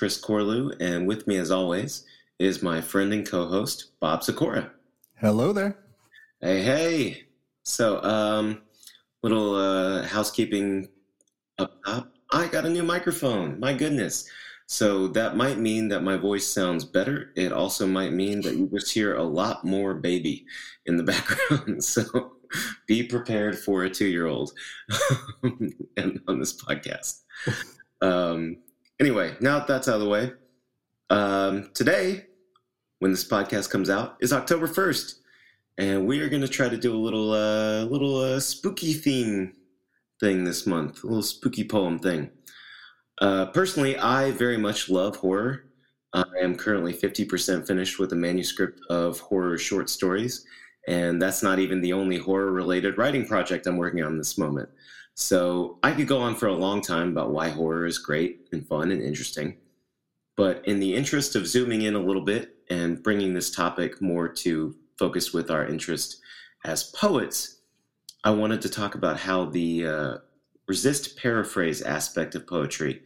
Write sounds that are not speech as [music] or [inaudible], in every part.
Chris Corlew, and with me, as always, is my friend and co host, Bob Sikora. Hello there. Hey, hey. So, um, little uh, housekeeping up top. I got a new microphone. My goodness. So that might mean that my voice sounds better. It also might mean that you just hear a lot more baby in the [laughs] background. So be prepared for a two year old [laughs] on this podcast. Um, anyway, now that that's out of the way, um, today, when this podcast comes out, is October 1st. And we are going to try to do a little, uh, little uh, spooky theme thing this month, a little spooky poem thing. Uh, personally, I very much love horror. I am currently 50% finished with a manuscript of horror short stories, and that's not even the only horror related writing project I'm working on this moment. So I could go on for a long time about why horror is great and fun and interesting. But in the interest of zooming in a little bit and bringing this topic more to focus with our interest as poets, I wanted to talk about how the uh, resist paraphrase aspect of poetry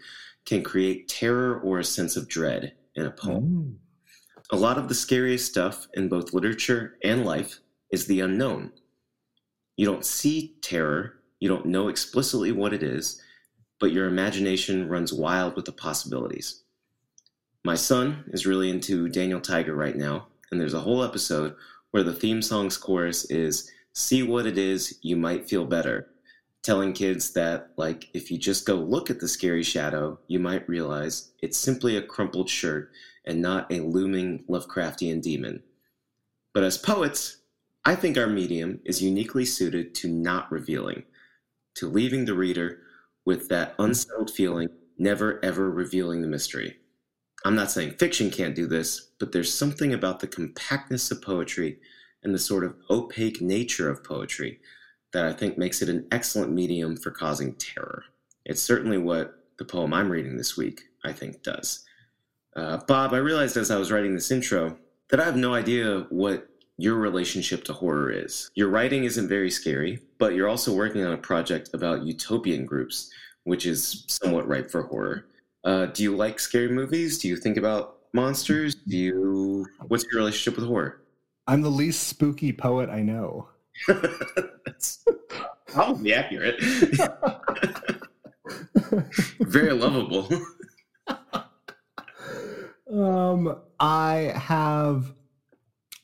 can create terror or a sense of dread in a poem. Mm. A lot of the scariest stuff in both literature and life is the unknown. You don't see terror, you don't know explicitly what it is, but your imagination runs wild with the possibilities. My son is really into Daniel Tiger right now, and there's a whole episode where the theme song's chorus is See what it is, you might feel better telling kids that like if you just go look at the scary shadow you might realize it's simply a crumpled shirt and not a looming lovecraftian demon but as poets i think our medium is uniquely suited to not revealing to leaving the reader with that unsettled feeling never ever revealing the mystery i'm not saying fiction can't do this but there's something about the compactness of poetry and the sort of opaque nature of poetry that I think makes it an excellent medium for causing terror. It's certainly what the poem I'm reading this week, I think, does. Uh, Bob, I realized as I was writing this intro that I have no idea what your relationship to horror is. Your writing isn't very scary, but you're also working on a project about utopian groups, which is somewhat ripe for horror. Uh, do you like scary movies? Do you think about monsters? Do you? What's your relationship with horror? I'm the least spooky poet I know. That's probably accurate. [laughs] Very lovable. [laughs] um, I have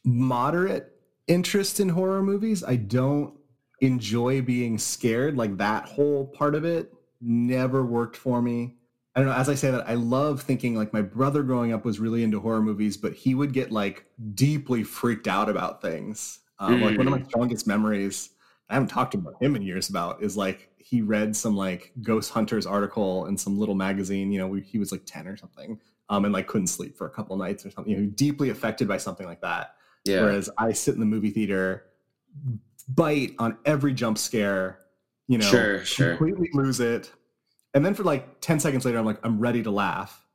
moderate interest in horror movies. I don't enjoy being scared. Like that whole part of it never worked for me. I don't know. As I say that, I love thinking like my brother growing up was really into horror movies, but he would get like deeply freaked out about things. Um, mm. Like one of my mm. strongest memories, I haven't talked about him in years about, is like he read some like Ghost Hunters article in some little magazine. You know, he was like ten or something, um, and like couldn't sleep for a couple nights or something. You know, deeply affected by something like that. Yeah. Whereas I sit in the movie theater, bite on every jump scare. You know, sure, sure. completely lose it, and then for like ten seconds later, I'm like, I'm ready to laugh.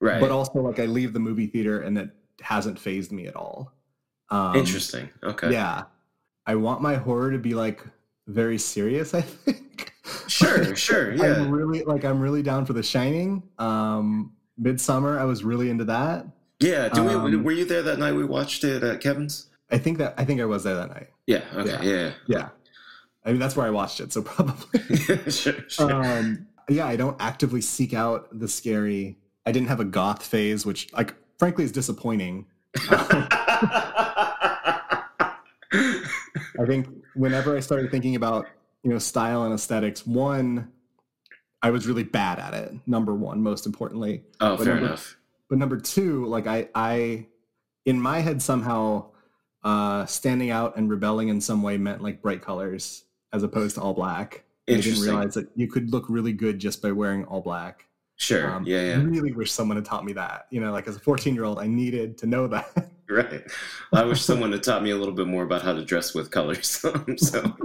Right. But also, like, I leave the movie theater and it hasn't phased me at all. Um, Interesting. Okay. Yeah. I want my horror to be like very serious, [laughs] I think. Sure, sure. Yeah. I'm really like I'm really down for The Shining. Um Midsommar, I was really into that. Yeah. Do um, we, were you there that night we watched it at Kevin's? I think that I think I was there that night. Yeah. Okay. Yeah. Yeah. yeah. I mean that's where I watched it, so [laughs] probably. [laughs] sure, sure. Um, yeah, I don't actively seek out the scary. I didn't have a goth phase, which like frankly is disappointing. [laughs] I think whenever I started thinking about you know style and aesthetics, one, I was really bad at it. Number one, most importantly. Oh, but fair number, enough. But number two, like I, I, in my head somehow, uh, standing out and rebelling in some way meant like bright colors as opposed to all black. I didn't realize that you could look really good just by wearing all black. Sure. Um, yeah, yeah. I really wish someone had taught me that. You know, like as a 14 year old, I needed to know that. [laughs] right. I wish someone had taught me a little bit more about how to dress with colors. [laughs] so.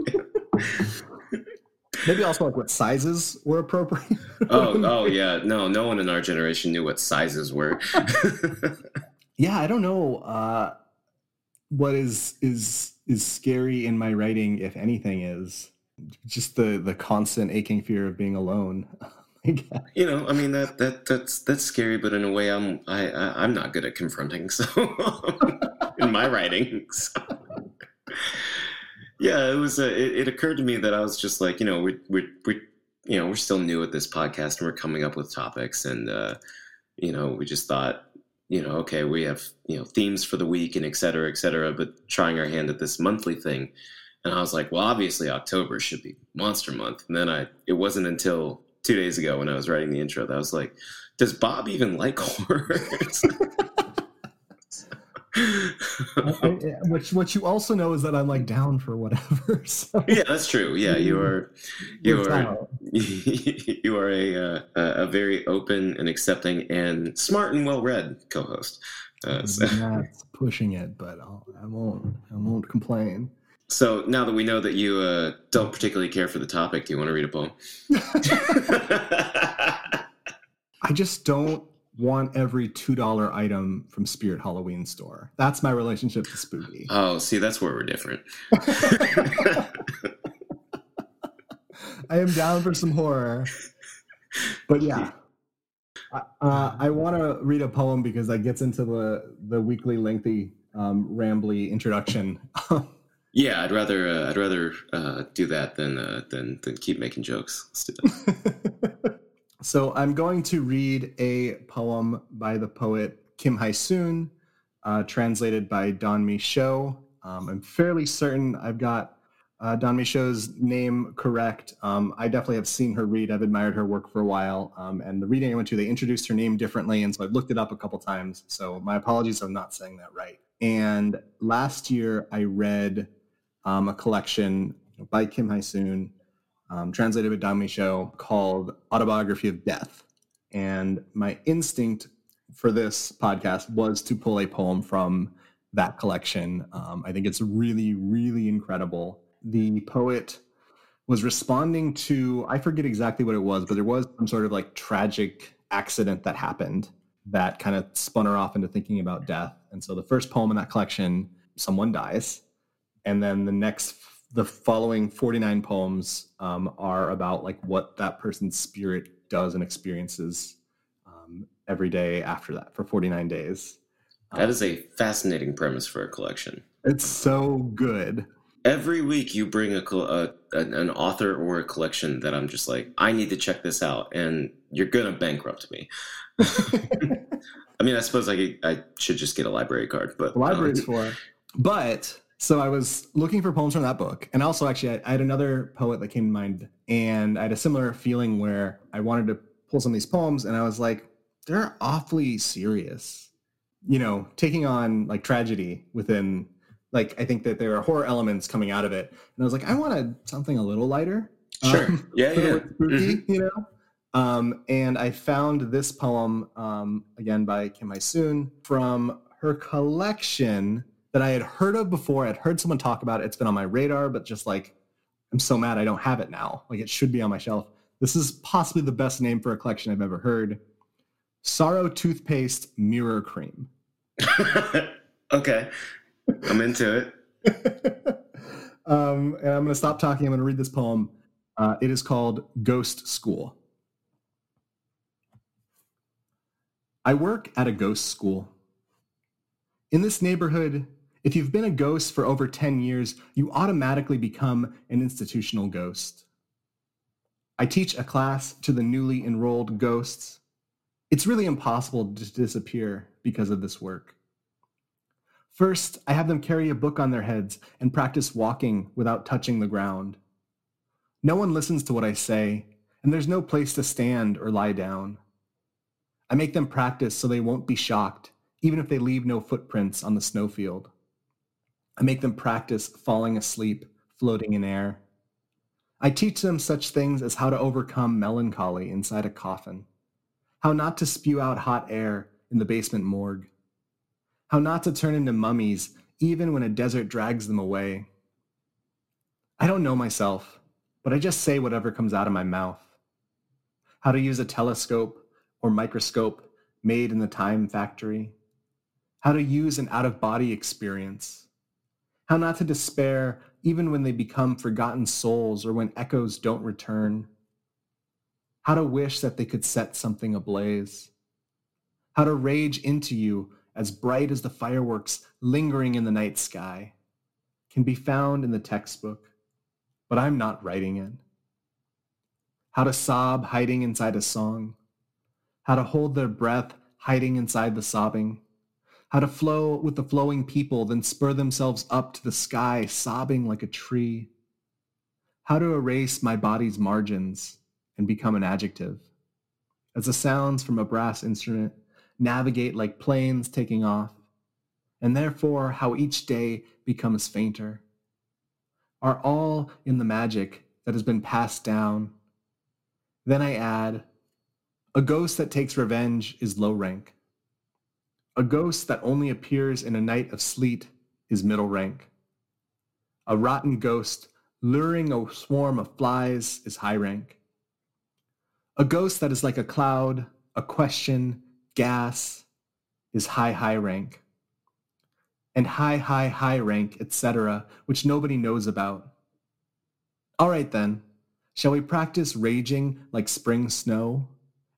Maybe also like what sizes were appropriate. [laughs] oh, oh yeah. No, no one in our generation knew what sizes were. [laughs] yeah, I don't know uh, what is is is scary in my writing, if anything, is just the the constant aching fear of being alone. [laughs] you know, I mean that that that's that's scary, but in a way, I'm I, I am not good at confronting. So in my writing, so. Yeah, it was. A, it, it, occurred to me that I was just like, you know, we we we you know we're still new at this podcast and we're coming up with topics and uh, you know we just thought you know okay we have you know themes for the week and et cetera et cetera but trying our hand at this monthly thing and I was like, well, obviously October should be Monster Month. And then I, it wasn't until two days ago when I was writing the intro that I was like, does Bob even like [laughs] [laughs] which what you also know is that I'm like down for whatever. [laughs] So. Yeah, that's true. Yeah, you are [laughs] you are [laughs] you are a uh, a very open and accepting and smart and well read co-host. Uh, so. That's pushing it, but I'll, I won't. I won't complain. So now that we know that you uh, don't particularly care for the topic, do you want to read a poem? I just don't want every $2 item from Spirit Halloween store. That's my relationship to spooky. Oh, see, that's where we're different. [laughs] I am down for some horror. But yeah. Uh, I want to read a poem because that gets into the, the weekly lengthy, um, rambly introduction. [laughs] Yeah, I'd rather uh, I'd rather uh, do that than uh, than than keep making jokes. Let's do that. [laughs] so I'm going to read a poem by the poet Kim Hyesoon, uh, translated by Don Mee. Um, I'm fairly certain I've got uh, Don Mee name correct. Um, I definitely have seen her read. I've admired her work for a while. Um, and the reading I went to, they introduced her name differently, and so I've looked it up a couple times. So my apologies, I'm not saying that right. And last year I read um, a collection by Kim Hyesoon, um, translated by Mee Choi, called Autobiography of Death. And my instinct for this podcast was to pull a poem from that collection. Um, I think it's really, really incredible. The poet was responding to, I forget exactly what it was, but there was some sort of like tragic accident that happened that kind of spun her off into thinking about death. And so the first poem in that collection, someone dies and then the next the following 49 poems um, are about like what that person's spirit does and experiences um, every day after that for 49 days. That is a fascinating premise for a collection. It's so good. Every week you bring a, a, an author or a collection that i'm just like i need to check this out and you're gonna bankrupt me. [laughs] I mean i suppose I, I should just get a library card but libraries um, for. But so I was looking for poems from that book, and also actually I, I, had another poet that came to mind, and I had a similar feeling where I wanted to pull some of these poems, and I was like, they're awfully serious, you know, taking on like tragedy within. Like I think that there are horror elements coming out of it, and I was like, I wanted something a little lighter. Sure. Um, yeah. Yeah. Spooky, mm-hmm. you know. Um, and I found this poem um, again by Kim Hyesoon from her collection that I had heard of before. I'd heard someone talk about it. It's been on my radar, but just like, I'm so mad I don't have it now. Like, it should be on my shelf. This is possibly the best name for a collection I've ever heard Sorrow Toothpaste Mirror Cream. [laughs] okay. I'm into it. [laughs] um, and I'm going to stop talking. I'm going to read this poem. Uh, it is called Ghost School. I work at a ghost school. In this neighborhood, if you've been a ghost for over 10 years, you automatically become an institutional ghost. I teach a class to the newly enrolled ghosts. It's really impossible to disappear because of this work. First, I have them carry a book on their heads and practice walking without touching the ground. No one listens to what I say, and there's no place to stand or lie down. I make them practice so they won't be shocked, even if they leave no footprints on the snowfield. I make them practice falling asleep, floating in air. I teach them such things as how to overcome melancholy inside a coffin, how not to spew out hot air in the basement morgue, how not to turn into mummies even when a desert drags them away. I don't know myself, but I just say whatever comes out of my mouth. How to use a telescope or microscope made in the time factory. How to use an out of body experience how not to despair even when they become forgotten souls or when echoes don't return. How to wish that they could set something ablaze. How to rage into you as bright as the fireworks lingering in the night sky can be found in the textbook, but I'm not writing it. How to sob hiding inside a song. How to hold their breath hiding inside the sobbing. How to flow with the flowing people, then spur themselves up to the sky, sobbing like a tree. How to erase my body's margins and become an adjective. As the sounds from a brass instrument navigate like planes taking off, and therefore how each day becomes fainter, are all in the magic that has been passed down. Then I add, a ghost that takes revenge is low rank. A ghost that only appears in a night of sleet is middle rank. A rotten ghost luring a swarm of flies is high rank. A ghost that is like a cloud, a question, gas, is high, high rank. And high, high, high rank, etc., which nobody knows about. All right then, shall we practice raging like spring snow,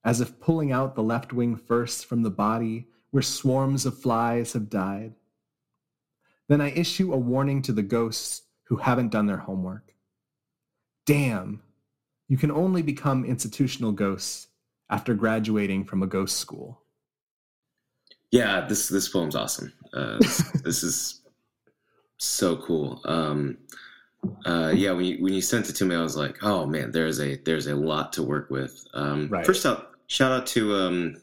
as if pulling out the left wing first from the body where swarms of flies have died? Then I issue a warning to the ghosts who haven't done their homework. Damn, you can only become institutional ghosts after graduating from a ghost school. Yeah, this this poem's awesome. Uh, this, [laughs] this is so cool. Um, uh, yeah, when you when you sent it to me, I was like, oh man, there's a there's a lot to work with. Um, Right. First out, shout out to um,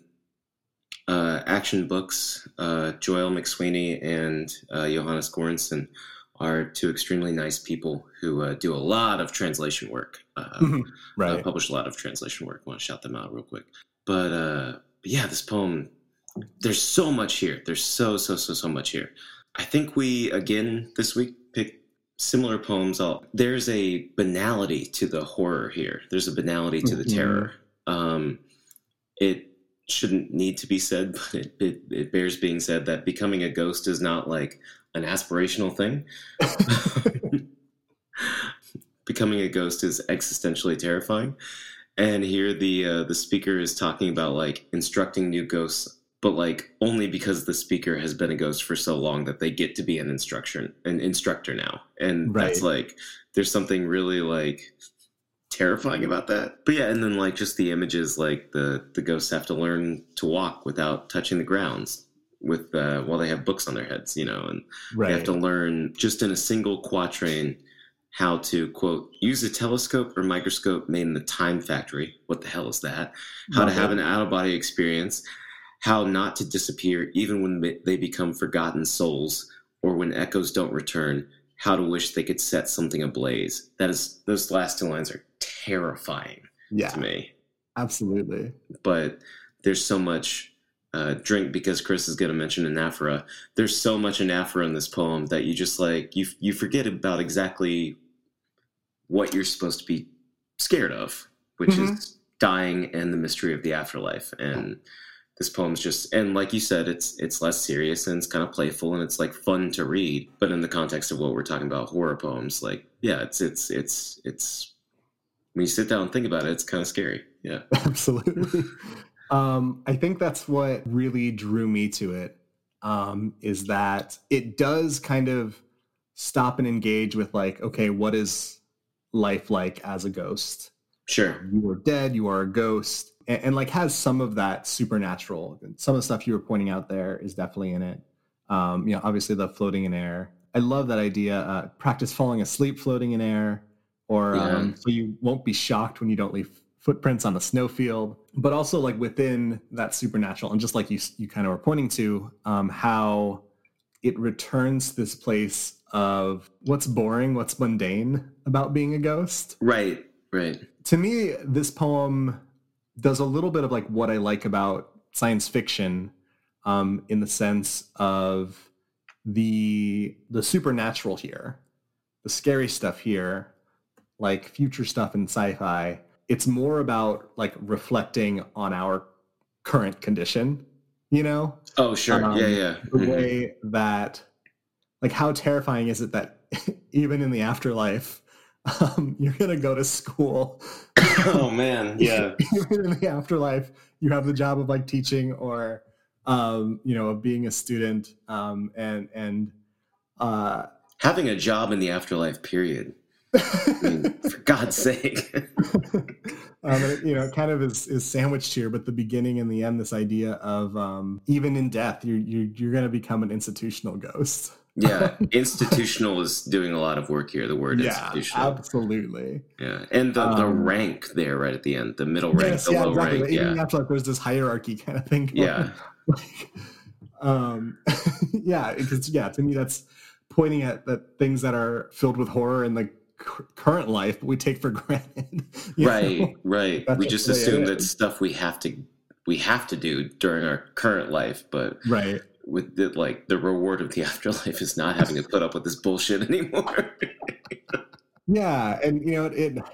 uh, Action Books, uh, Joyelle McSweeney and uh, Johannes Göransson are two extremely nice people who uh, do a lot of translation work. Uh, [laughs] uh, Right. published a lot of translation work. want to shout them out real quick. But, uh, but yeah, this poem, there's so much here. There's so, so, so, so much here. I think we, again, this week picked similar poems. All There's a banality to the horror here, there's a banality to the Mhm. terror. Um, it shouldn't need to be said, [laughs] but it, it, it bears being said that becoming a ghost is not like an aspirational thing. [laughs] becoming a ghost is existentially terrifying. And here the uh, the speaker is talking about like instructing new ghosts but like only because the speaker has been a ghost for so long that they get to be an instruction an instructor now. And that's like there's something really like terrifying about that. But yeah and then like just the images like the the ghosts have to learn to walk without touching the grounds with uh while they have books on their heads you know and they have to learn just in a single quatrain how to quote use a telescope or microscope made in the time factory. What the hell is that? How to have an out of body experience. How not to disappear even when they- they become forgotten souls or when echoes don't return. How to wish they could set something ablaze. That is those last two lines are terrifying Yeah, to me absolutely. but there's so much uh, drink because Chris is going to mention anaphora. There's so much anaphora in this poem that you just like you you forget about exactly what you're supposed to be scared of, which is dying and the mystery of the afterlife. And this poem's just and like you said, it's it's less serious and it's kind of playful and it's like fun to read. But in the context of what we're talking about, horror poems, like yeah, it's it's it's it's when you sit down and think about it, it's kind of scary. Yeah. [laughs] Absolutely. um, I think that's what really drew me to it. Um, is that it does kind of stop and engage with like, okay, what is life like as a ghost? Sure. You are dead. You are a ghost, and, and like has some of that supernatural. Some of the stuff you were pointing out there is definitely in it. Um, you know, obviously the floating in air. I love that idea. Uh, practice falling asleep floating in air, or Yeah. um, so you won't be shocked when you don't leave footprints on the snowfield. But also like within that supernatural, and just like you you kind of were pointing to, um, how it returns to this place of what's boring, what's mundane about being a ghost Right. Right. to me this poem does a little bit of like what i like about science fiction um, in the sense of the the supernatural here the scary stuff here like future stuff in sci-fi it's more about like reflecting on our current condition you know Oh, sure. Um, yeah, yeah. the Mhm. way that like how terrifying is it that [laughs] even in the afterlife um, you're gonna go to school. oh man, [laughs] yeah. Even in the afterlife, you have the job of like teaching or um, you know, of being a student um, and and uh, having a job in the afterlife. Period. I mean, for God's sake. [laughs] um, it, you know, kind of is, is sandwiched here, but the beginning and the end, this idea of um, even in death, you're you're, you're going to become an institutional ghost. yeah, [laughs] institutional is doing a lot of work here. The word yeah, institutional, absolutely. Yeah, and the, the Um, rank there, right at the end, the middle rank, Yes, the yeah, low exactly. rank. Even Yeah, afterlife, there's this hierarchy kind of thing. yeah, like, um [laughs] yeah because yeah to me that's pointing at that things that are filled with horror the c- current life we take for [laughs] granted right, know? right. That's we just just the way it assume that's is. stuff we have to we have to do during our current life, but right with the, like the reward of the [laughs] afterlife is not having to put up with this bullshit anymore. [laughs] yeah and you know it, it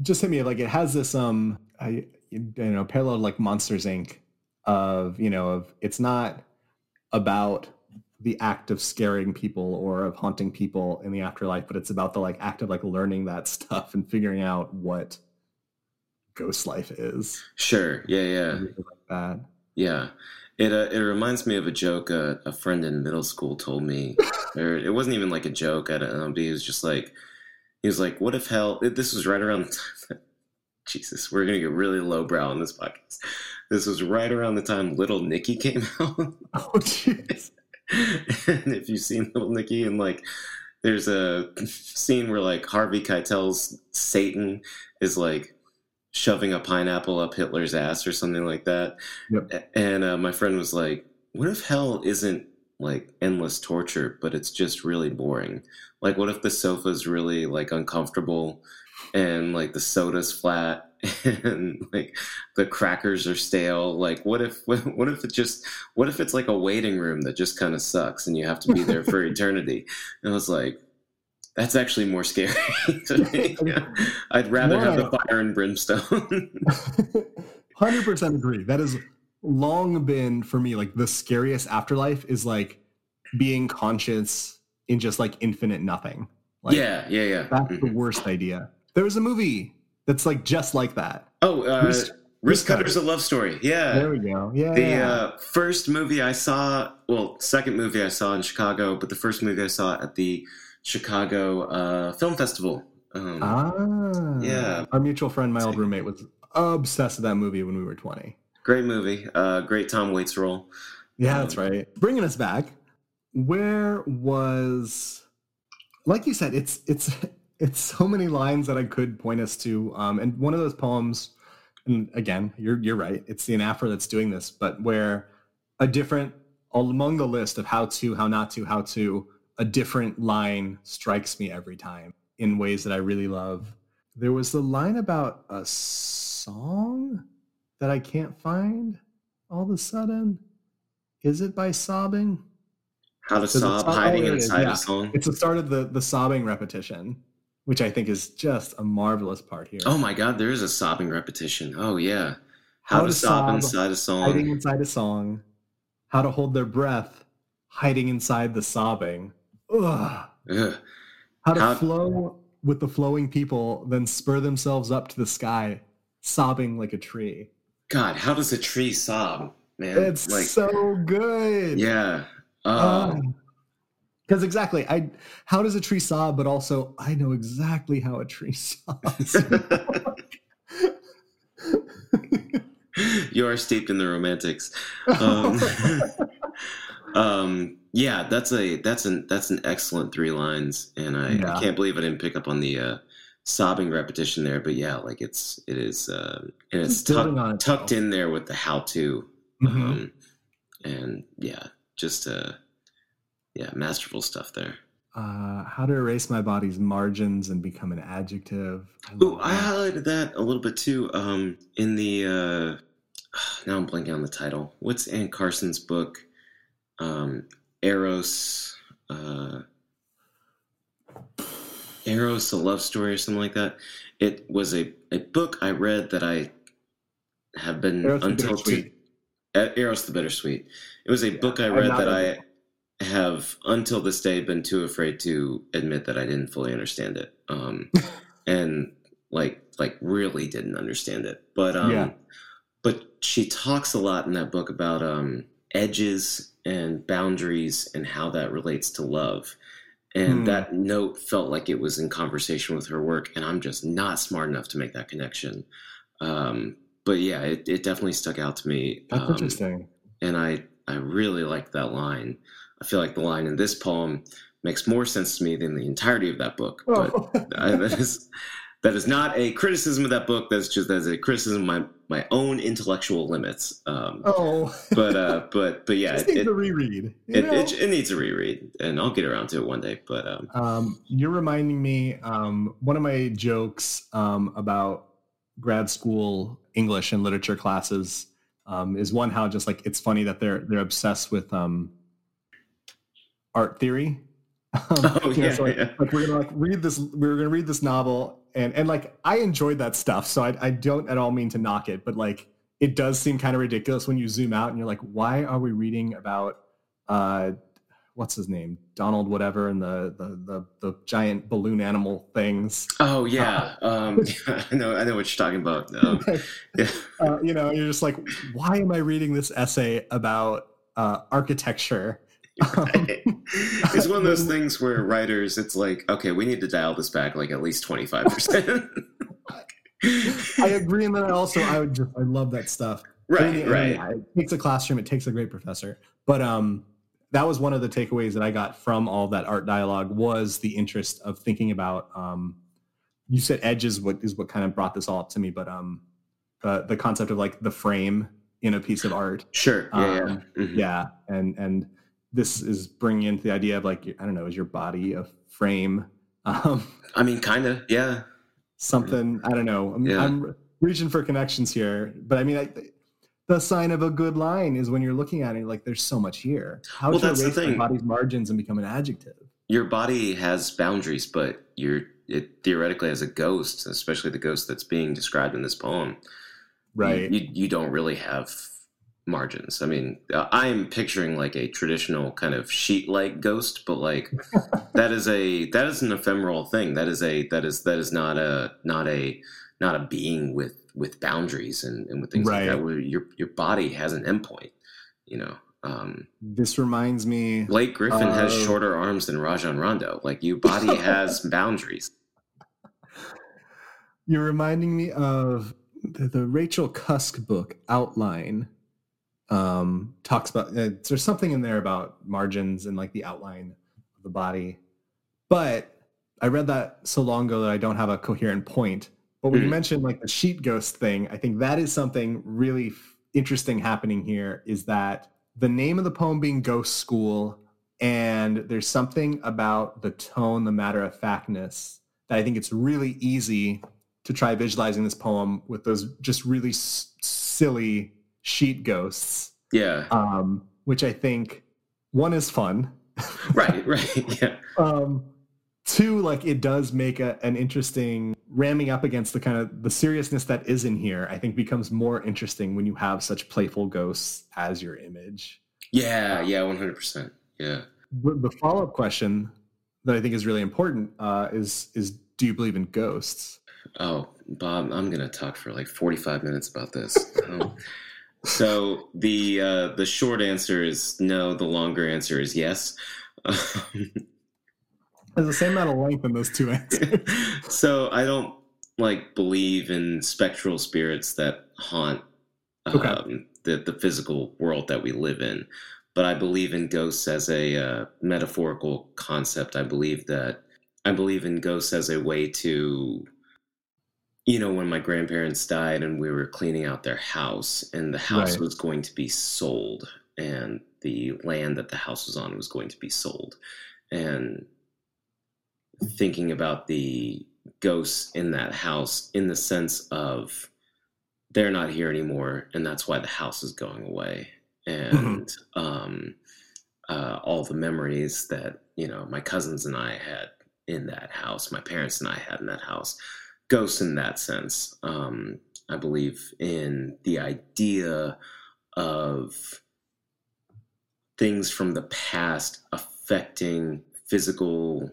just hit me like it has this um i you know parallel like monsters inc of you know of it's not about the act of scaring people or of haunting people in the afterlife but it's about the like act of like learning that stuff and figuring out what ghost life is sure, yeah, yeah. like that Yeah, it uh, it reminds me of a joke uh, a friend in middle school told me, [laughs] or it wasn't even like a joke. I don't know. But he was just like, he was like, "What if hell?" This was right around the time. [laughs] Jesus, we're gonna get really lowbrow on this podcast. This was right around the time Little Nicky came [laughs] out. oh jeez and [laughs] if you've seen Little Nicky, and like, there's a scene where like Harvey Keitel's Satan is like shoving a pineapple up Hitler's ass or something like that. Yep. And uh, my friend was like, "What if hell isn't like endless torture, but it's just really boring? Like, what if the sofa's really like uncomfortable, and like the soda's flat?" [laughs] And like the crackers are stale. Like, what if [laughs] what if it just what if it's like a waiting room that just kind of sucks and you have to be there for [laughs] eternity? And I was like, that's actually more scary to me. I'd rather have the fire and brimstone. 100% agree that has long been for me like the scariest afterlife is like being conscious in just like infinite nothing like yeah, yeah, yeah. that's the Mhm. worst idea there was a movie that's like just like that Oh, uh, Wrist- Wrist Cutter. Cutter's a love story. Yeah. there we go yeah The uh, first movie I saw, well, second movie I saw in Chicago, but the first movie I saw at the Chicago uh, Film Festival. Um, ah yeah. our mutual friend my old roommate was obsessed with that movie when we were 20 Great movie. Uh, great Tom Waits role. Yeah, that's right. Bringing us back, where was, like you said, it's it's it's so many lines that I could point us to. Um, and one of those poems, and again, you're you're right. It's the anaphora that's doing this, but where a different among the list of how to, how not to, how to, a different line strikes me every time in ways that I really love. There was the line about a song that I can't find all of a sudden. Is it by sobbing? How to Sob, sob- hiding oh, there it is, inside yeah. a song. It's the start of the the sobbing repetition, which I think is just a marvelous part here. Oh my God, there is a sobbing repetition. Oh yeah. How, to, sob, inside a song. hiding inside a song, how to hold their breath, hiding inside the sobbing. Ugh. Ugh. How to How- flow with the flowing people, then spur themselves up to the sky, sobbing like a tree. God, how does a tree sob, man? It's like, so good. yeah. Ah. Oh, Because exactly, I how does a tree sob? But also, I know exactly how a tree [laughs] sobs. you are steeped in the romantics. [laughs] Um, [laughs] um, yeah, that's a that's an that's an excellent three lines, and I, Yeah. I can't believe I didn't pick up on the uh, sobbing repetition there. But yeah, like it's it is uh, and it's tuck, tucked in there with the how to, Mhm. um, and yeah, just uh, yeah, masterful stuff there. uh, how to erase my body's margins and become an adjective. I Ooh, I highlighted that a little bit too. Um, in the uh, [sighs] now I'm blanking on the title. What's Anne Carson's book? Um, Eros, uh, Eros, a love story or something like that. It was a, a book I read that I have been Eros the until to, uh, Eros the Bittersweet. It was a Yeah, book I read that I have until this day been too afraid to admit that I didn't fully understand it. Um, [laughs] and like like really didn't understand it. But um Yeah. but she talks a lot in that book about um edges and boundaries and how that relates to love. And Hmm. that note felt like it was in conversation with her work, and I'm just not smart enough to make that connection. Um, but yeah, it, it definitely stuck out to me. That's Um, interesting. and I I really like that line. I feel like the line in this poem makes more sense to me than the entirety of that book. But Oh. [laughs] I, that is that is not a criticism of that book. That's just as a criticism of my my own intellectual limits. Um, oh. [laughs] but uh, but but yeah, it needs it, a reread. it, it, it needs a reread, and I'll get around to it one day. But um, Um, you're reminding me um, one of my jokes um, about grad school English and literature classes um, is one how just like it's funny that they're they're obsessed with um, art theory. [laughs] Um, Oh, you know, yeah, so, like, yeah. like we're gonna like read this we're gonna read this novel and and like I enjoyed that stuff so I, I don't at all mean to knock it but like it does seem kind of ridiculous when you zoom out and you're like why are we reading about uh what's his name donald whatever and the the the, the giant balloon animal things oh yeah, [laughs] um, [laughs] I know I know what you're talking about. Um, yeah. uh, you know you're just like why am i reading this essay about uh architecture [laughs] It's one of those things where writers, it's like, okay, we need to dial this back like at least twenty five percent. [laughs] i agree and then i also i would just i love that stuff Right, right. it takes a classroom it takes a great professor but um that was one of the takeaways that i got from all that art dialogue was the interest of thinking about um you said edge is what is what kind of brought this all up to me but um uh, the concept of like the frame in a piece of art Sure. Yeah. yeah. Um, Mhm. yeah and and this is bringing into the idea of like i don't know is your body a frame [laughs] um I mean, kind of. Yeah. something i don't know i'm, Yeah. I'm reaching for connections here but i mean I, the sign of a good line is when you're looking at it like there's so much here how Well, to that's the erase my thing. body's margins and become an adjective Your body has boundaries, but you're it theoretically as a ghost, especially the ghost that's being described in this poem. right You, you, you don't really have margins. I mean, uh, I am picturing like a traditional kind of sheet-like ghost, but like [laughs] that is a that is an ephemeral thing. That is a that is that is not a not a not a being with with boundaries and, and with things Right. like that. Where your your body has an endpoint. You know, um, this reminds me Blake Griffin has shorter arms than Rajon Rondo. Like your body [laughs] has boundaries. You're reminding me of the, the Rachel Cusk book Outline. Um, talks about uh, there's something in there about margins and like the outline of the body, but I read that so long ago that I don't have a coherent point. But when you Mhm. mentioned like the sheet ghost thing, I think that is something really f- interesting happening here. Is that the name of the poem being Ghost School, and there's something about the tone, the matter of factness that I think it's really easy to try visualizing this poem with those just really s- silly sheet ghosts, Yeah. um, which I think one is fun. [laughs] Right. Right. Yeah. Um, two, like it does make a, an interesting ramming up against the kind of the seriousness that is in here. I think becomes more interesting when you have such playful ghosts as your image. Yeah. Yeah. One hundred percent. Yeah. The, the follow up question that I think is really important uh, is is do you believe in ghosts? Oh, Bob, I'm gonna talk for like 45 minutes about this. [laughs] Um, so the uh, the short answer is no. The longer answer is yes. [laughs] There's the same amount of length in those two answers. [laughs] so I don't like believe in spectral spirits that haunt um, Okay. the the physical world that we live in, but I believe in ghosts as a uh, metaphorical concept. I believe that I believe in ghosts as a way to, you know, when my grandparents died and we were cleaning out their house, and the house Right. was going to be sold, and the land that the house was on was going to be sold, and thinking about the ghosts in that house in the sense of they're not here anymore and that's why the house is going away. And um, uh, all the memories that you know my cousins and i had in that house my parents and i had in that house ghosts in that sense um, i believe in the idea of things from the past affecting physical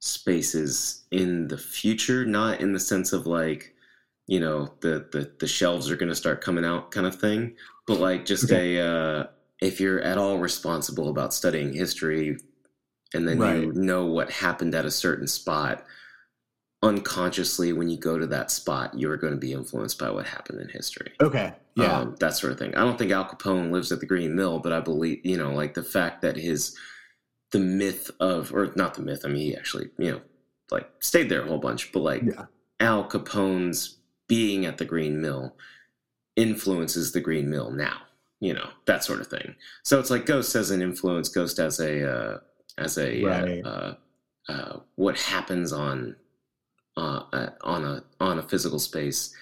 spaces in the future, not in the sense of like, you know, the the, the shelves are going to start coming out kind of thing, but like just okay. a uh, if you're at all responsible about studying history, and then right. you know what happened at a certain spot. Unconsciously, when you go to that spot, you're going to be influenced by what happened in history. Okay, yeah, um, that sort of thing. I don't think Al Capone lives at the Green Mill, but I believe you know, like the fact that his the myth of, or not the myth. I mean, he actually, you know, like stayed there a whole bunch, but like yeah. Al Capone's being at the Green Mill influences the Green Mill now. You know that sort of thing. So it's like Ghost as an influence, Ghost as a uh, as a uh, right. uh, uh, what happens on uh, uh, on a on a physical space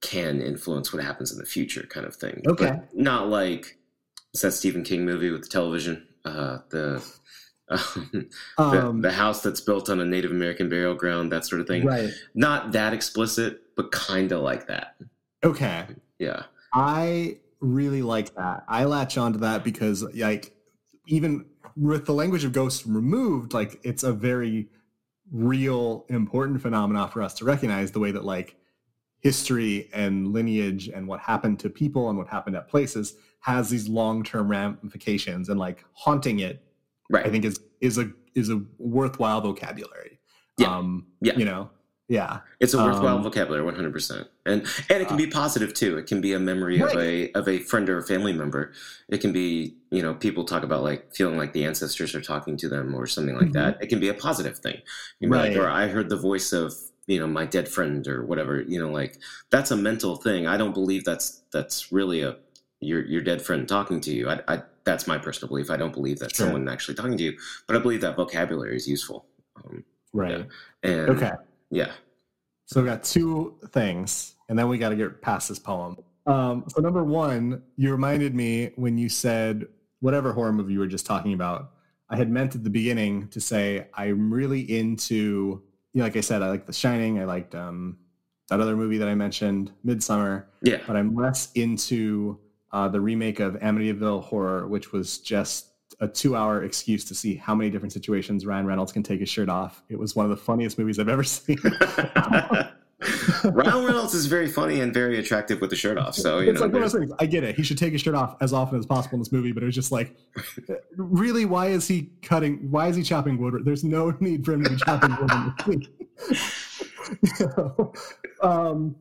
can influence what happens in the future, kind of thing. Okay, but not like it's that Stephen King movie with the television uh, the, [laughs] um, um, the, the house that's built on a Native American burial ground, that sort of thing. Right. Not that explicit, but kind of like that. Okay. Yeah. I really like that. I latch onto that because like even with the language of ghosts removed, like it's a very real important phenomena for us to recognize the way that like history and lineage and what happened to people and what happened at places has these long-term ramifications and like haunting it right. I think is is a is a worthwhile vocabulary. Yeah. Um yeah. you know yeah it's a worthwhile um, vocabulary 100% and and it can be uh, positive too it can be a memory right. of a of a friend or a family member it can be you know people talk about like feeling like the ancestors are talking to them or something like mm-hmm. that it can be a positive thing right. Like, or i heard the voice of you know my dead friend or whatever you know like that's a mental thing i don't believe that's that's really a your your dead friend talking to you. I, I that's my personal belief. I don't believe that sure. someone actually talking to you, but I believe that vocabulary is useful. Um, right. Yeah. And okay. Yeah. So we got two things, and then we got to get past this poem. Um, so number one, you reminded me when you said whatever horror movie you were just talking about. I had meant at the beginning to say I'm really into, you know, like I said, I like The Shining. I liked um, that other movie that I mentioned, Midsommar. Yeah. But I'm less into uh, the remake of Amityville Horror, which was just a two-hour excuse to see how many different situations Ryan Reynolds can take his shirt off. It was one of the funniest movies I've ever [laughs] seen. Ryan Reynolds is very funny and very attractive with the shirt off. So you it's know, like one of those things. I get it. He should take his shirt off as often as possible in this movie, but it was just like, [laughs] really, why is he cutting? Why is he chopping wood? There's no [laughs] need for him to be chopping wood scene. um,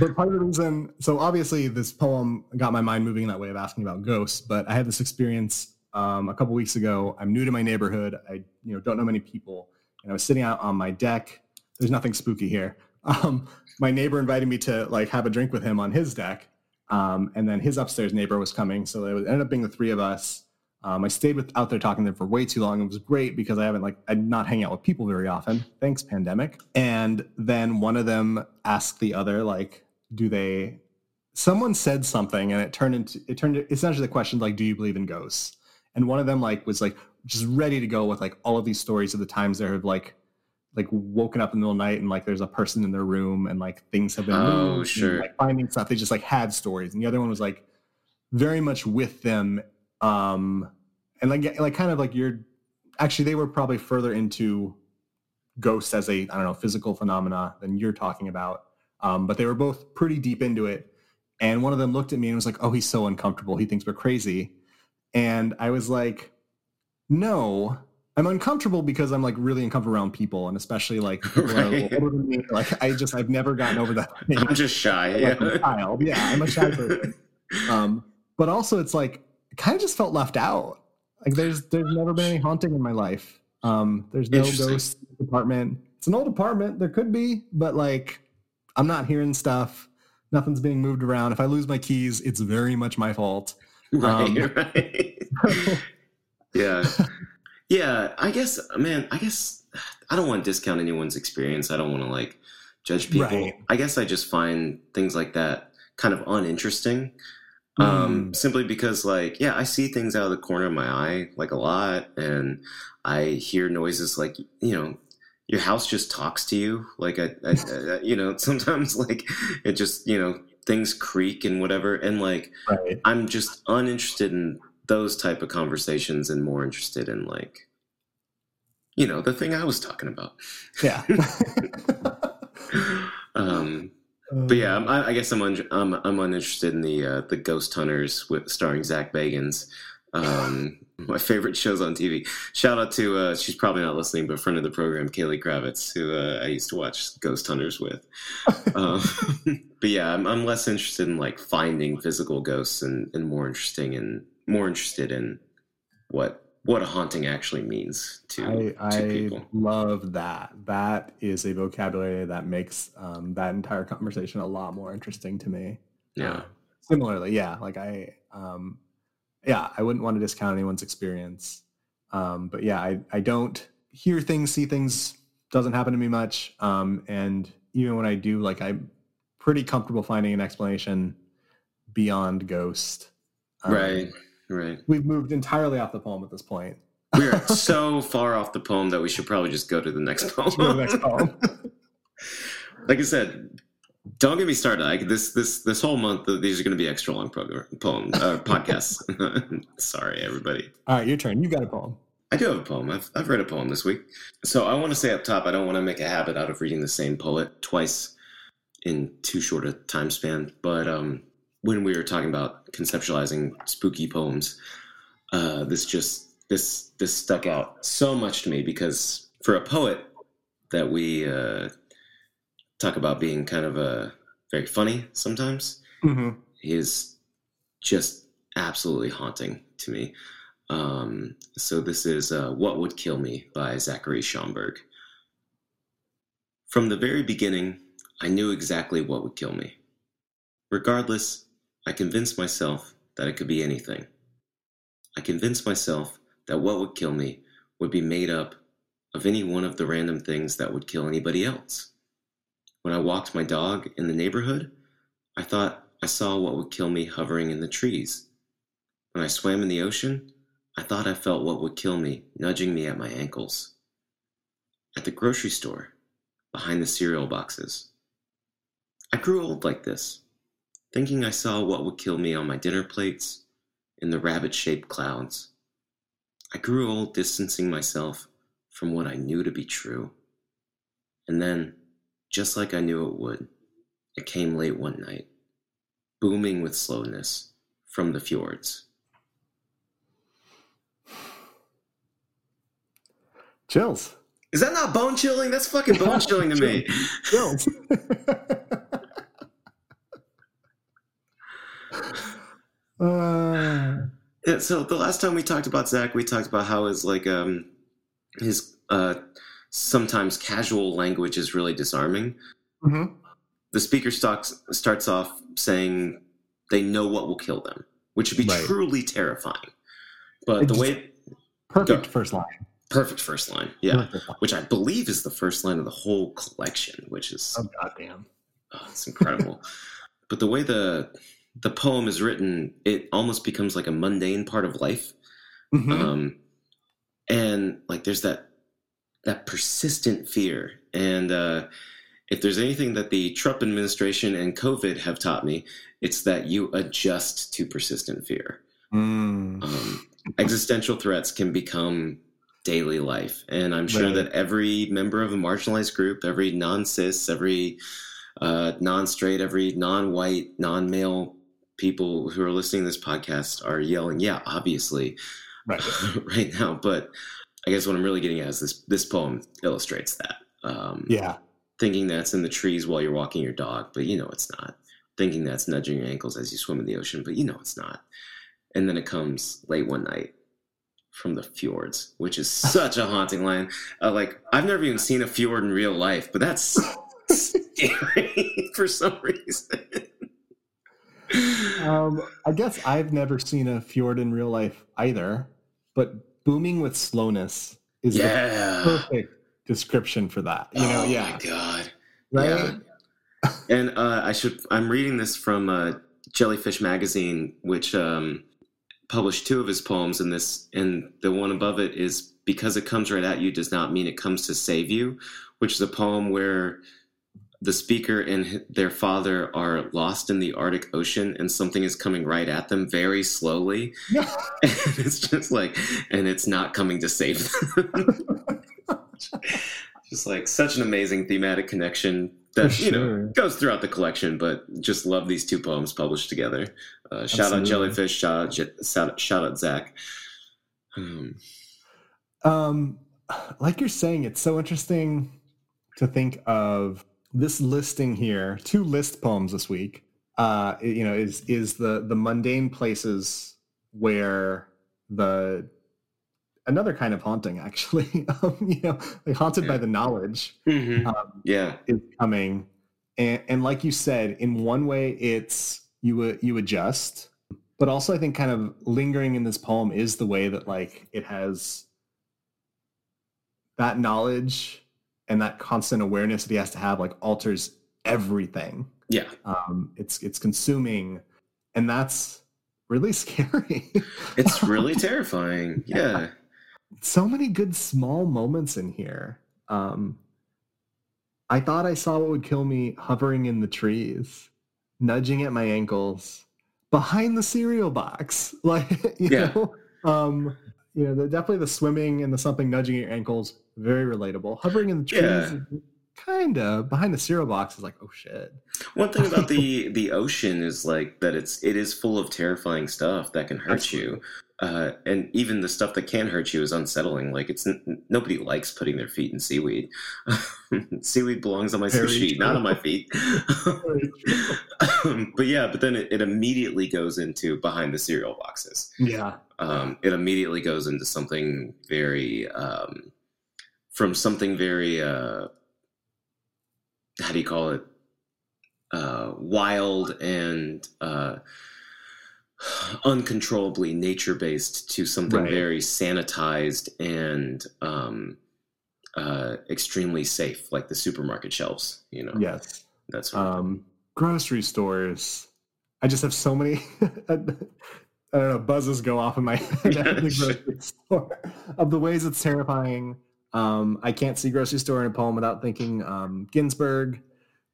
but part of the reason, so obviously this poem got my mind moving in that way of asking about ghosts. But I had this experience um, a couple weeks ago. I'm new to my neighborhood. I you know don't know many people, and I was sitting out on my deck. There's nothing spooky here. [laughs] Um, my neighbor invited me to like have a drink with him on his deck, um, and then his upstairs neighbor was coming. So it ended up being the three of us. Um, I stayed with out there talking to them for way too long. It was great because I haven't like I'm not hanging out with people very often. Thanks, pandemic. And then one of them asked the other, like, do they? Someone said something, and it turned into it turned essentially the question like, do you believe in ghosts? And one of them like was like just ready to go with like all of these stories of the times there have like like woken up in the middle of the night and like there's a person in their room and like things have been oh moved sure. and, like finding stuff. They just like had stories, and the other one was like very much with them um and like like kind of like you're actually they were probably further into ghosts as a i don't know physical phenomena than you're talking about. Um but they were both pretty deep into it. And one of them looked at me and was like oh he's so uncomfortable. He thinks we're crazy and i was like no i'm uncomfortable because i'm like really uncomfortable around people and especially like [laughs] people right. older than me like i just i've never gotten over that thing. [laughs] i'm [laughs] just shy yeah. Like child yeah i'm a shy person um but also it's like I kind of just felt left out. Like there's there's never been any haunting in my life. Um, there's no ghost apartment. It's an old apartment. There could be, but like I'm not hearing stuff. Nothing's being moved around. If I lose my keys, it's very much my fault. [laughs] Right, um, [laughs] right. yeah. Yeah, I guess man, I guess I don't want to discount anyone's experience. I don't want to like judge people. Right. I guess I just find things like that kind of uninteresting um mm. simply because like yeah i see things out of the corner of my eye like a lot and i hear noises like you know your house just talks to you like I, I, I you know [laughs] sometimes like it just you know things creak and whatever and like right. i'm just uninterested in those type of conversations and more interested in like you know the thing i was talking about Yeah. [laughs] [laughs] um but yeah I, I guess i'm un, I'm, I'm uninterested in the uh, the ghost hunters with starring Zak Bagans um my favorite shows on tv shout out to uh she's probably not listening but friend of the program kaylee kravitz who uh, i used to watch ghost hunters with [laughs] um, [laughs] but yeah I'm, I'm less interested in like finding physical ghosts and, and more interesting and more interested in what what a haunting actually means to, I, to I people love that. That is a vocabulary that makes um, that entire conversation a lot more interesting to me. yeah Uh, similarly, yeah, like I, um, yeah, I wouldn't want to discount anyone's experience. Um, but yeah, I, I don't hear things, see things, doesn't happen to me much. Um, and even when I do, like I'm pretty comfortable finding an explanation beyond ghost. Um, right right We've moved entirely off the poem at this point. we are [laughs] so far off the poem that we should probably just go to the next [laughs] To the next poem. [laughs] like i said don't get me started like this this this whole month these are going to be extra long program poem uh, [laughs] podcasts [laughs] sorry everybody All right, your turn. You got a poem. I do have a poem. I've, I've read a poem this week. So I want to say up top, I don't want to make a habit out of reading the same poet twice in too short a time span. But um, when we were talking about conceptualizing spooky poems, uh, this just this this stuck out so much to me because for a poet that we uh, talk about being kind of a very funny sometimes, Mm-hmm. is just absolutely haunting to me. Um, so this is uh, What Would Kill Me by Zachary Schomburg. From the very beginning, I knew exactly what would kill me. Regardless, I convinced myself that it could be anything. I convinced myself that what would kill me would be made up of any one of the random things that would kill anybody else. When I walked my dog in the neighborhood, I thought I saw what would kill me hovering in the trees. When I swam in the ocean, I thought I felt what would kill me nudging me at my ankles. At the grocery store, behind the cereal boxes. I grew old like this, thinking I saw what would kill me on my dinner plates, in the rabbit shaped clouds. I grew old distancing myself from what I knew to be true. And then, just like I knew it would, it came late one night, booming with slowness from the fjords. Chills. Is that not bone chilling? That's fucking bone [laughs] chilling to me. Chills. [laughs] uh, Yeah, so the last time we talked about Zach, we talked about how his like um his uh sometimes casual language is really disarming. mhm. The speaker stocks, starts off saying they know what will kill them, which would be Right. truly terrifying. But the way Perfect Go. first line. perfect first line, yeah, Perfect which I believe is the first line of the whole collection, which is Oh goddamn. Oh, it's incredible. [laughs] but the way the the poem is written, it almost becomes like a mundane part of life. Mhm. Um, and like there's that that persistent fear. And uh, if there's anything that the Trump administration and COVID have taught me, it's that you adjust to persistent fear. Mm. Um, existential threats can become daily life. And I'm sure Right. that every member of a marginalized group, every non cis, every uh, non straight, every non white, non male people who are listening to this podcast are yelling, yeah, obviously, Right. [laughs] right now. But I guess what I'm really getting at is this this poem illustrates that. Um, Yeah. Thinking that's in the trees while you're walking your dog, but you know it's not. Thinking that's nudging your ankles as you swim in the ocean, but you know it's not. And then it comes late one night from the fjords, which is [laughs] such a haunting line. Uh, like I've never even seen a fjord in real life, but that's [laughs] scary [laughs] for some reason. Um, I guess I've never seen a fjord in real life either, but booming with slowness is the perfect description for that. You know, oh yeah. my god. Right? Yeah. and uh, I should. I'm reading this from uh, Jellyfish Magazine, which um, published two of his poems, and this and the one above it is because it comes right at you does not mean it comes to save you, which is a poem where the speaker and their father are lost in the Arctic Ocean, and something is coming right at them very slowly. Yeah. [laughs] And it's just like, and it's not coming to save them. [laughs] just like such an amazing thematic connection that For you know goes throughout the collection. But just love these two poems published together. Uh, shout out. Jellyfish. Shout out, J- shout out, shout out Zach. Um, Um, like you're saying, it's so interesting to think of this listing here. Two list poems this week. Uh, you know, is is the the mundane places where the another kind of haunting actually. [laughs] um, you know, like haunted by the knowledge mhm. um, Yeah, is coming, and and like you said, in one way, it's you uh, you adjust, but also I think kind of lingering in this poem is the way that like it has that knowledge and that constant awareness that he has to have like alters everything. yeah, Um, it's it's consuming, and that's really [laughs] scary. it's really [laughs] terrifying. Yeah, so many good small moments in here. Um, I thought I saw what would kill me hovering in the trees, nudging at my ankles, behind the cereal box. [laughs] Like, you Yeah. know, um, you know, the, definitely the swimming and the something nudging your ankles, very relatable. Hovering in the trees, Yeah. kind of behind the cereal box is like, oh shit. One thing about the [laughs] the ocean is like that it's it is full of terrifying stuff that can hurt you, uh, and even the stuff that can hurt you is unsettling. Like it's n- nobody likes putting their feet in seaweed. [laughs] seaweed belongs on my Very sushi, not on my feet. [laughs] but yeah, but then it, it immediately goes into behind the cereal boxes. yeah, Um, it immediately goes into something very um, from something very uh, how do you call it uh, wild and uh, uncontrollably nature based to something Right. very sanitized and um, uh, extremely safe, like the supermarket shelves. You know, yes. that's um, grocery stores. I just have so many. [laughs] I don't know. Buzzes go off in my [laughs] head at the [laughs] grocery store of the ways it's terrifying. Um, I can't see grocery store in a poem without thinking um, Ginsberg,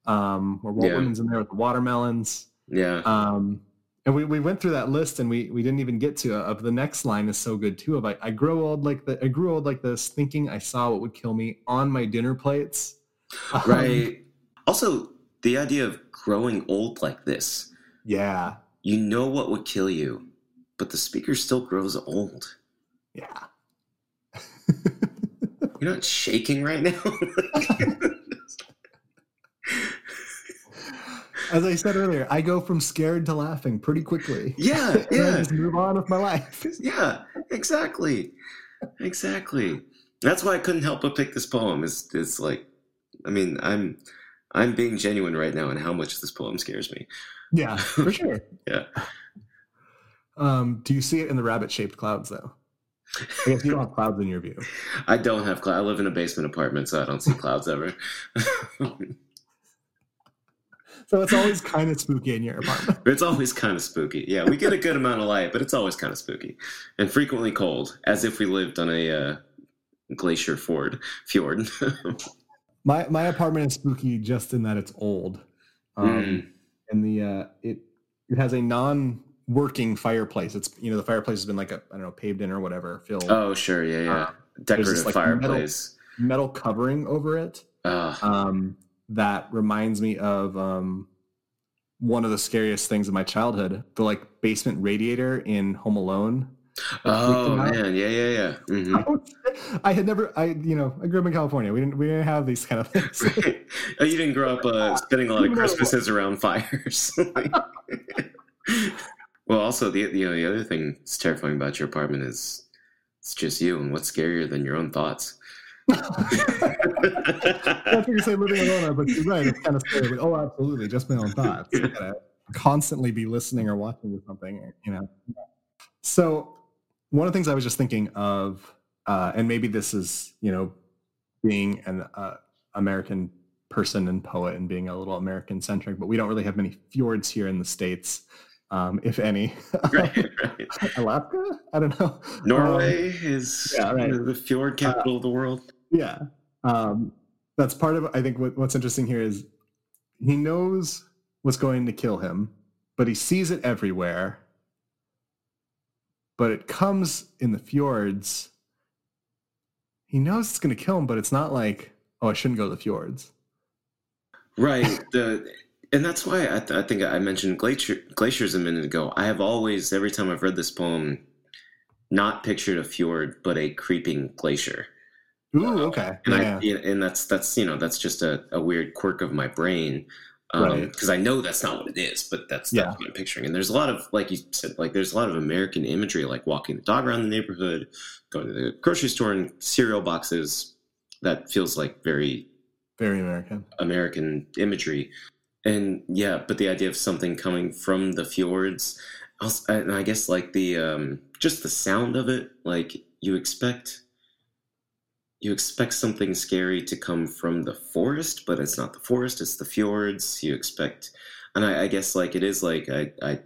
um, where Walt Yeah. Whitman's in there with the watermelons. yeah, Um, and we, we went through that list and we we didn't even get to of the next line is so good too. Of I, I grow old like the I grew old like this, thinking I saw what would kill me on my dinner plates. [laughs] Um, right. Also, the idea of growing old like this. yeah. You know what would kill you, but the speaker still grows old. Yeah. [laughs] You're not shaking right now. [laughs] As I said earlier, I go from scared to laughing pretty quickly. yeah, [laughs] yeah, just move on with my life. [laughs] yeah. Exactly, exactly. That's why I couldn't help but pick this poem. Is it's like, I mean, I'm I'm being genuine right now in how much this poem scares me. Yeah, for sure. [laughs] Yeah. Um, do you see it in the rabbit shaped clouds though? I guess you don't have clouds in your view. I don't have clouds. I live in a basement apartment, so I don't see clouds ever. So it's always kind of spooky in your apartment. It's always kind of spooky. Yeah, we get a good amount of light, but it's always kind of spooky and frequently cold, as if we lived on a uh, glacier ford fjord. [laughs] My my apartment is spooky just in that it's old. Um, Mm. and the uh it it has a non working fireplace. It's you know, the fireplace has been like a I don't know, paved in or whatever, filled Oh, sure, yeah, yeah. Uh, there's this, Decorative like, fireplace. metal covering over it. Ah, um, that reminds me of um, one of the scariest things of my childhood the like basement radiator in home alone oh freaked him out. man, yeah, yeah, yeah. [laughs] hmm i had never i you know i grew up in california we didn't we didn't have these kind of things [laughs] oh, you didn't grow up uh, [laughs] spending a lot of Christmases around fires. well, also the you know the other thing that's terrifying about your apartment is it's just you, and what's scarier than your own thoughts? That's what you say living alone but you're right it's kind of scary but, oh absolutely just my own thoughts gotta constantly be listening or watching to something you know so one of the things i was just thinking of uh, and maybe this is you know being an uh, american person and poet and being a little american centric but we don't really have many fjords here in the states um, if any [laughs] right, right. [laughs] alaska i don't know Norway is yeah, right. the fjord capital of the world. Yeah. Um, that's part of I think what, what's interesting here is he knows what's going to kill him, but he sees it everywhere. But it comes in the fjords. He knows it's going to kill him, but it's not like, oh, I shouldn't go to the fjords. Right. The and that's why I, th- I think I mentioned glacier, glaciers a minute ago. I have always, every time I've read this poem, not pictured a fjord, but a creeping glacier. Ooh, okay. And yeah. I and that's that's you know that's just a, a weird quirk of my brain because um, I know that's not what it is, but that's, that's Yeah. what I'm picturing. And there's a lot of like you said, like there's a lot of American imagery, like walking the dog around the neighborhood, going to the grocery store, and cereal boxes. That feels like very Very American. American imagery. And yeah, but the idea of something coming from the fjords, also, and I guess like the um, just the sound of it, like you expect you expect something scary to come from the forest, but it's not the forest; it's the fjords. You expect, and I, I guess like it is like I, I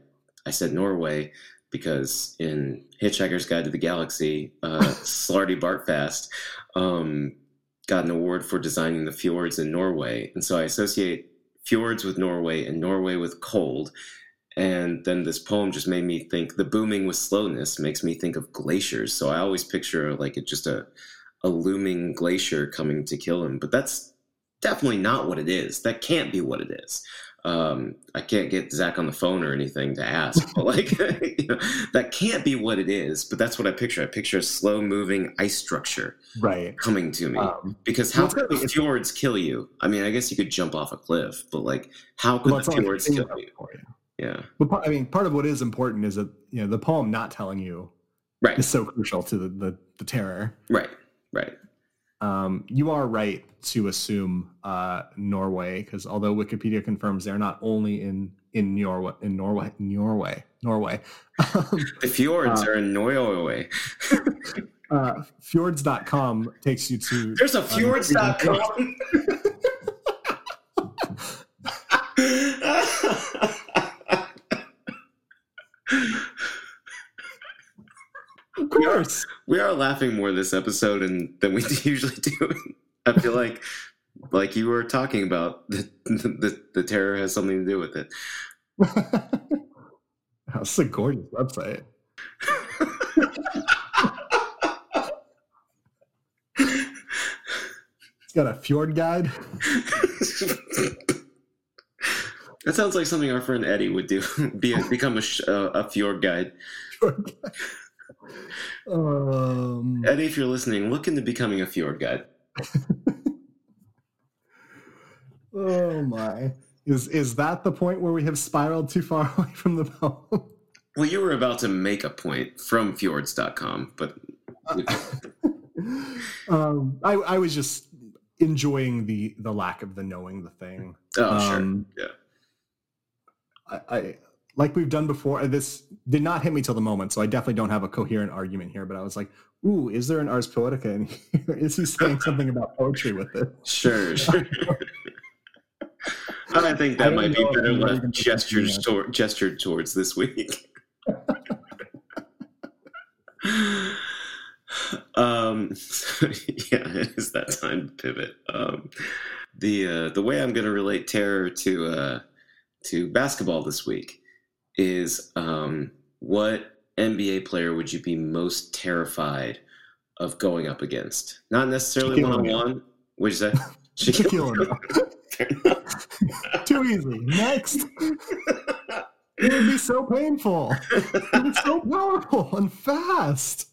I said Norway because in Hitchhiker's Guide to the Galaxy, uh, [laughs] Slartibartfast um, got an award for designing the fjords in Norway, and so I associate fjords with Norway and Norway with cold. And then this poem just made me think the booming with slowness makes me think of glaciers. So I always picture like it just a a looming glacier coming to kill him. But that's definitely not what it is. That can't be what it is. Um, I can't get Zach on the phone or anything to ask, but [laughs] like [laughs] you know, that can't be what it is. But that's what I picture. I picture a slow moving ice structure Right. coming to me. Um, Because how could the fjords kill you? I mean, I guess you could jump off a cliff, but like, how could well, the fjords kill you? you. Yeah, But I mean, part of what is important is that you know the poem not telling you right, is so crucial to the the, the terror. right, right. Um, you are right to assume uh, Norway because although Wikipedia confirms they're not only in in Norway in Norway Norway Norway. [laughs] Um, The fjords Uh, are in Norway. [laughs] uh, fjords.com takes you to There's a fjords.com. [laughs] we are laughing more this episode and, than we [laughs] usually do. I feel like, like you were talking about, the, the, the terror has something to do with it. [laughs] That's a gorgeous website. [laughs] It's got a fjord guide. that sounds like something our friend Eddie would do. Be a, become a, uh, a fjord guide. Fjord guide. Um, Eddie, if you're listening, look into becoming a fjord guide. [laughs] oh my. Is is that the point where we have spiraled too far [laughs] away from the poem? Well, you were about to make a point from fjords.com, but [laughs] um, I, I was just enjoying the the lack of the knowing the thing. oh, sure. Um, Yeah. I, I like we've done before. This did not hit me till the moment, so I definitely don't have a coherent argument here. But I was like, "Ooh, is there an Ars Poetica in here? [laughs] Is he saying something about poetry with it?" Sure, [laughs] sure. I think that don't might be better left even gestured, thinking tor- gestured towards this week. [laughs] um, yeah, it is that time to pivot. Um, the uh, the way I'm going to relate terror to uh, to basketball this week is um, what NBA player would you be most terrified of going up against? Not necessarily one on one. What'd you say? [laughs] Shaquille [laughs] O'Neal. [laughs] Too easy. Next. It would be so painful. It's so powerful and fast.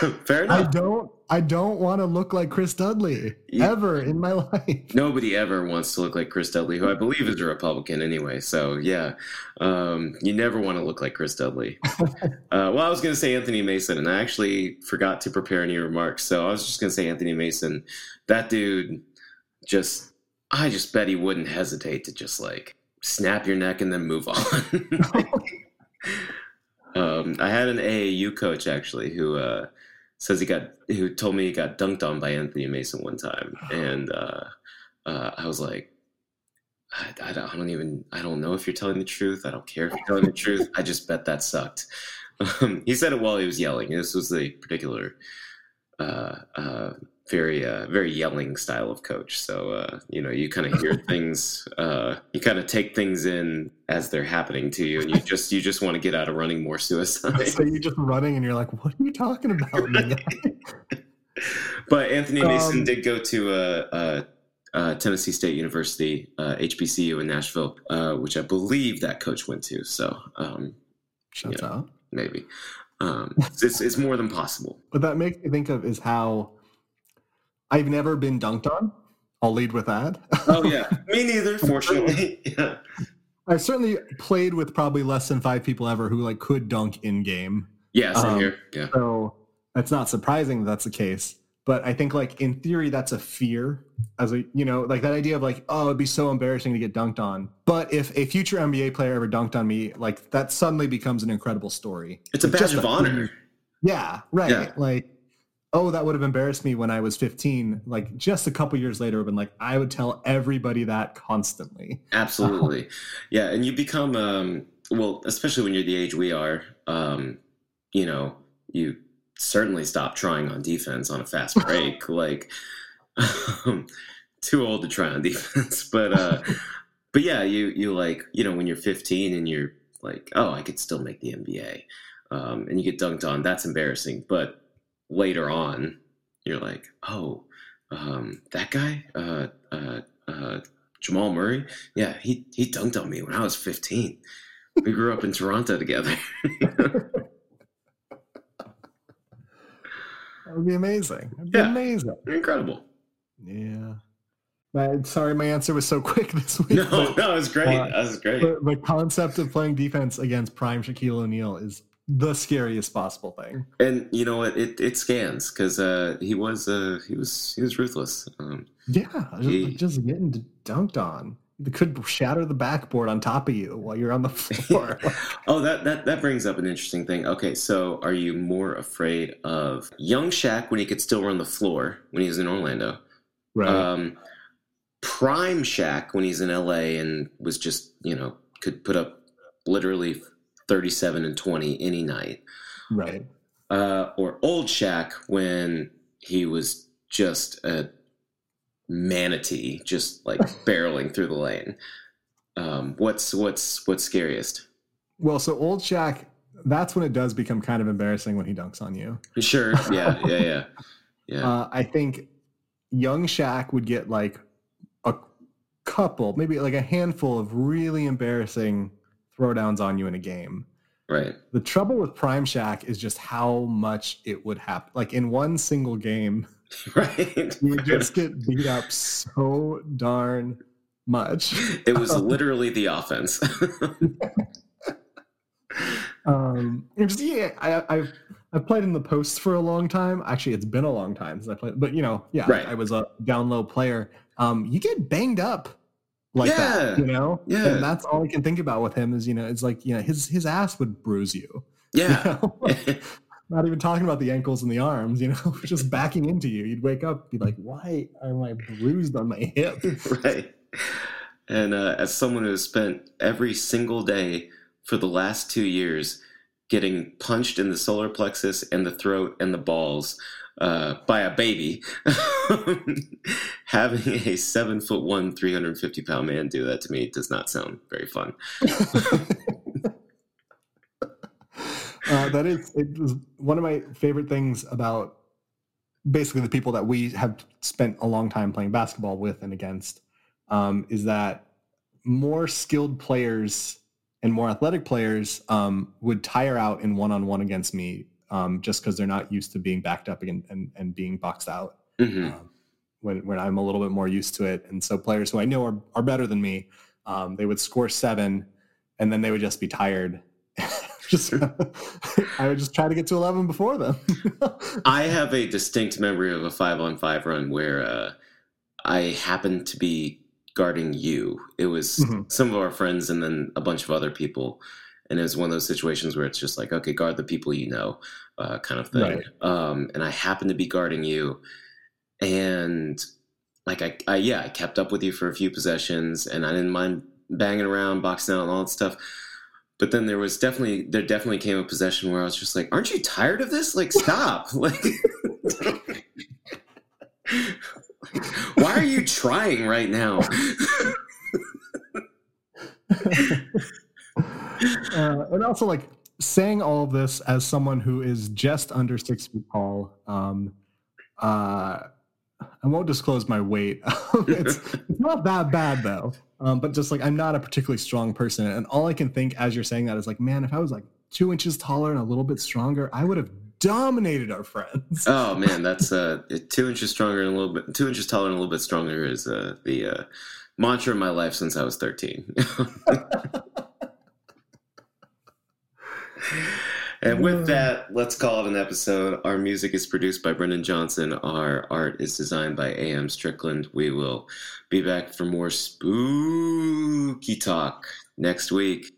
[laughs] Fair I don't I don't want to look like Chris Dudley You- ever in my [laughs] life. Nobody ever wants to look like Chris Dudley, who I believe is a Republican anyway. So yeah, um, you never want to look like Chris Dudley. [laughs] uh, well, I was going to say Anthony Mason, and I actually forgot to prepare any remarks, so I was just going to say Anthony Mason. That dude, just I just bet he wouldn't hesitate to just like snap your neck and then move on. um, I had an AAU coach actually who uh, says he got who told me he got dunked on by Anthony Mason one time, [sighs] and uh, uh, I was like, I, I, don't, even I don't know if you're telling the truth. I don't care if you're telling the truth. I just bet that sucked. [laughs] Um, he said it while he was yelling. This was the particular uh, uh, very uh, very yelling style of coach. So uh, you know, you kind of hear [laughs] things, uh, you kind of take things in as they're happening to you, and you just you just want to get out of running more [laughs] suicide. so you're just running, and you're like, "What are you talking about?" [laughs] but Anthony Mason um, did go to a, a, a, Tennessee State University, uh, HBCU in Nashville, uh, which I believe that coach went to. So, um, up. Maybe. Um, it's, it's more than possible. What that makes me think of is how I've never been dunked on. I'll lead with that. oh yeah, [laughs] me neither. Fortunately, yeah. I've certainly played with probably less than five people ever who like could dunk in game. Yeah, same um, here. Yeah. So that's not surprising that that's the case. But I think like in theory that's a fear as a you know like that idea of like oh it'd be so embarrassing to get dunked on. But if a future NBA player ever dunked on me, like that suddenly becomes an incredible story. It's a badge of honor. Yeah, right. Yeah. Like oh, that would have embarrassed me when I was 15. Like just a couple years later, been like, I would tell everybody that constantly. Absolutely. [laughs] yeah. And you become, um, well, especially when you're the age we are, um, you know, you certainly stop trying on defense on a fast [laughs] break. like, um, [laughs] too old to try on defense. But, uh, but yeah, you, you like, you know, when you're 15 and you're like, oh, I could still make the NBA. Um, and you get dunked on, that's embarrassing. But later on, you're like, oh, um, that guy, uh, uh, uh, Jamal Murray, yeah, he he dunked on me when I was 15. We grew up in Toronto together. [laughs] that would be amazing. That'd be yeah, amazing. Incredible. Yeah. But sorry, my answer was so [laughs] quick this week. No, but, no, it was great. Uh, that was great. The concept of playing defense against prime Shaquille O'Neal is the scariest possible thing. And you know what? It it scans because uh, he was uh, he was he was ruthless. Um, yeah, he, just getting dunked on. It could shatter the backboard on top of you while you're on the [laughs] floor. [laughs] oh, that, that that brings up an interesting thing. Okay, so are you more afraid of young Shaq when he could still run the floor when he was in Orlando? Right. Um, prime Shaq when he's in LA and was just you know could put up literally 37 and 20 any night. Right. Uh, or old Shaq when he was just a manatee, just like [laughs] barreling through the lane. Um, what's what's what's scariest? Well, so old Shaq, that's when it does become kind of embarrassing when he dunks on you. Sure. Yeah. [laughs] Yeah. Yeah. Yeah. Uh, I think young Shaq would get like a couple, maybe like a handful of really embarrassing throwdowns on you in a game. Right. The trouble with Prime Shaq is just how much it would happen. Like in one single game, [laughs] right? You just get beat up so darn much. It was [laughs] literally the offense. [laughs] um, just, yeah, I, I've I've played in the post for a long time. Actually, it's been a long time since I played, but you know, yeah, right. I, I was a down low player. Um, you get banged up like yeah. that, you know? Yeah. And that's all I can think about with him is, you know, it's like, you know, his his ass would bruise you. [laughs] Yeah. You know? [laughs] Not even talking about the ankles and the arms, you know, [laughs] just backing into you. You'd wake up, be like, why am I bruised on my hip? right. And uh, as someone who has spent every single day for the last two years getting punched in the solar plexus and the throat and the balls uh, by a baby, [laughs] having a seven foot one, 350 pound man do that to me does not sound very fun. [laughs] uh, that is one of my favorite things about basically the people that we have spent a long time playing basketball with and against um, is that more skilled players and more athletic players um, would tire out in one-on-one against me um, just because they're not used to being backed up and, and, and being boxed out. Mm-hmm. Um, when, when I'm a little bit more used to it. And so players who I know are, are better than me, um, they would score seven and then they would just be tired. [laughs] just [laughs] I would just try to get to 11 before them. [laughs] I have a distinct memory of a five on five run where uh, I happened to be guarding you. It was mm-hmm. some of our friends and then a bunch of other people and it was one of those situations where it's just like okay guard the people you know uh, kind of thing. Right. um, and i happened to be guarding you. And like I, I yeah i kept up with you for a few possessions and i didn't mind banging around boxing out and all that stuff. But then there was definitely there definitely came a possession where i was just like aren't you tired of this? Like stop. [laughs] Like [laughs] Why are you trying right now? [laughs] uh, and also, like saying all of this as someone who is just under six feet tall. Um, uh, I won't disclose my weight. [laughs] it's, it's, not that bad though. Um, but just like I'm not a particularly strong person, and all I can think as you're saying that is like, man, if I was like two inches taller and a little bit stronger, I would have dominated our friends. Oh man, that's uh, two inches stronger and a little bit, two inches taller and a little bit stronger is uh, the uh, mantra of my life since I was 13. [laughs] [laughs] and with that, let's call it an episode. Our music is produced by Brendan Johnson. Our art is designed by A.M. Strickland. We will be back for more spooky talk next week.